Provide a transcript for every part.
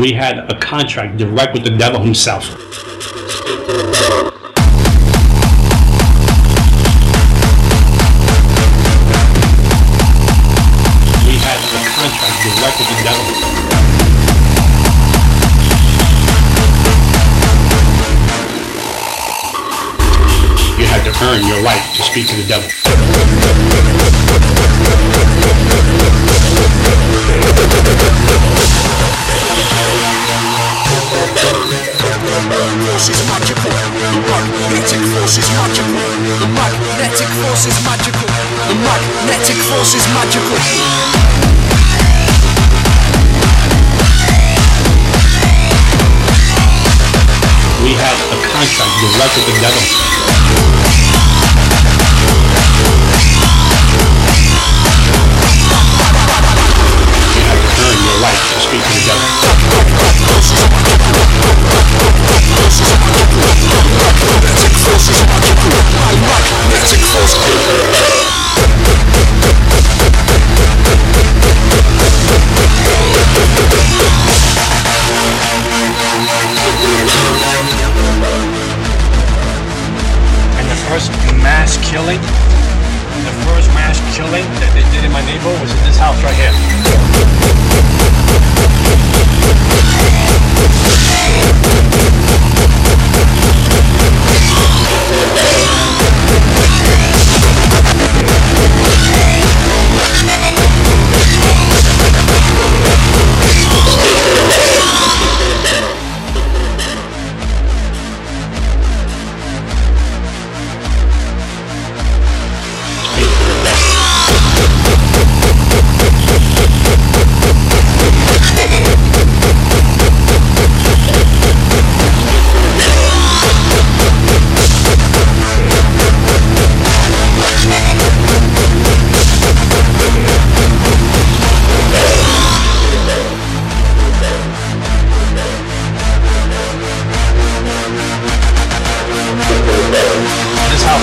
We had a contract direct with the devil himself. We had a contract direct with the devil. You had to earn your right to speak to the devil. Force is magical. The magnetic force is magical. The magnetic force is magical. The magnetic force is magical. We had a contract direct with the devil. Killing, the first mass killing that they did in my neighborhood was in this house right here.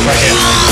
Right here.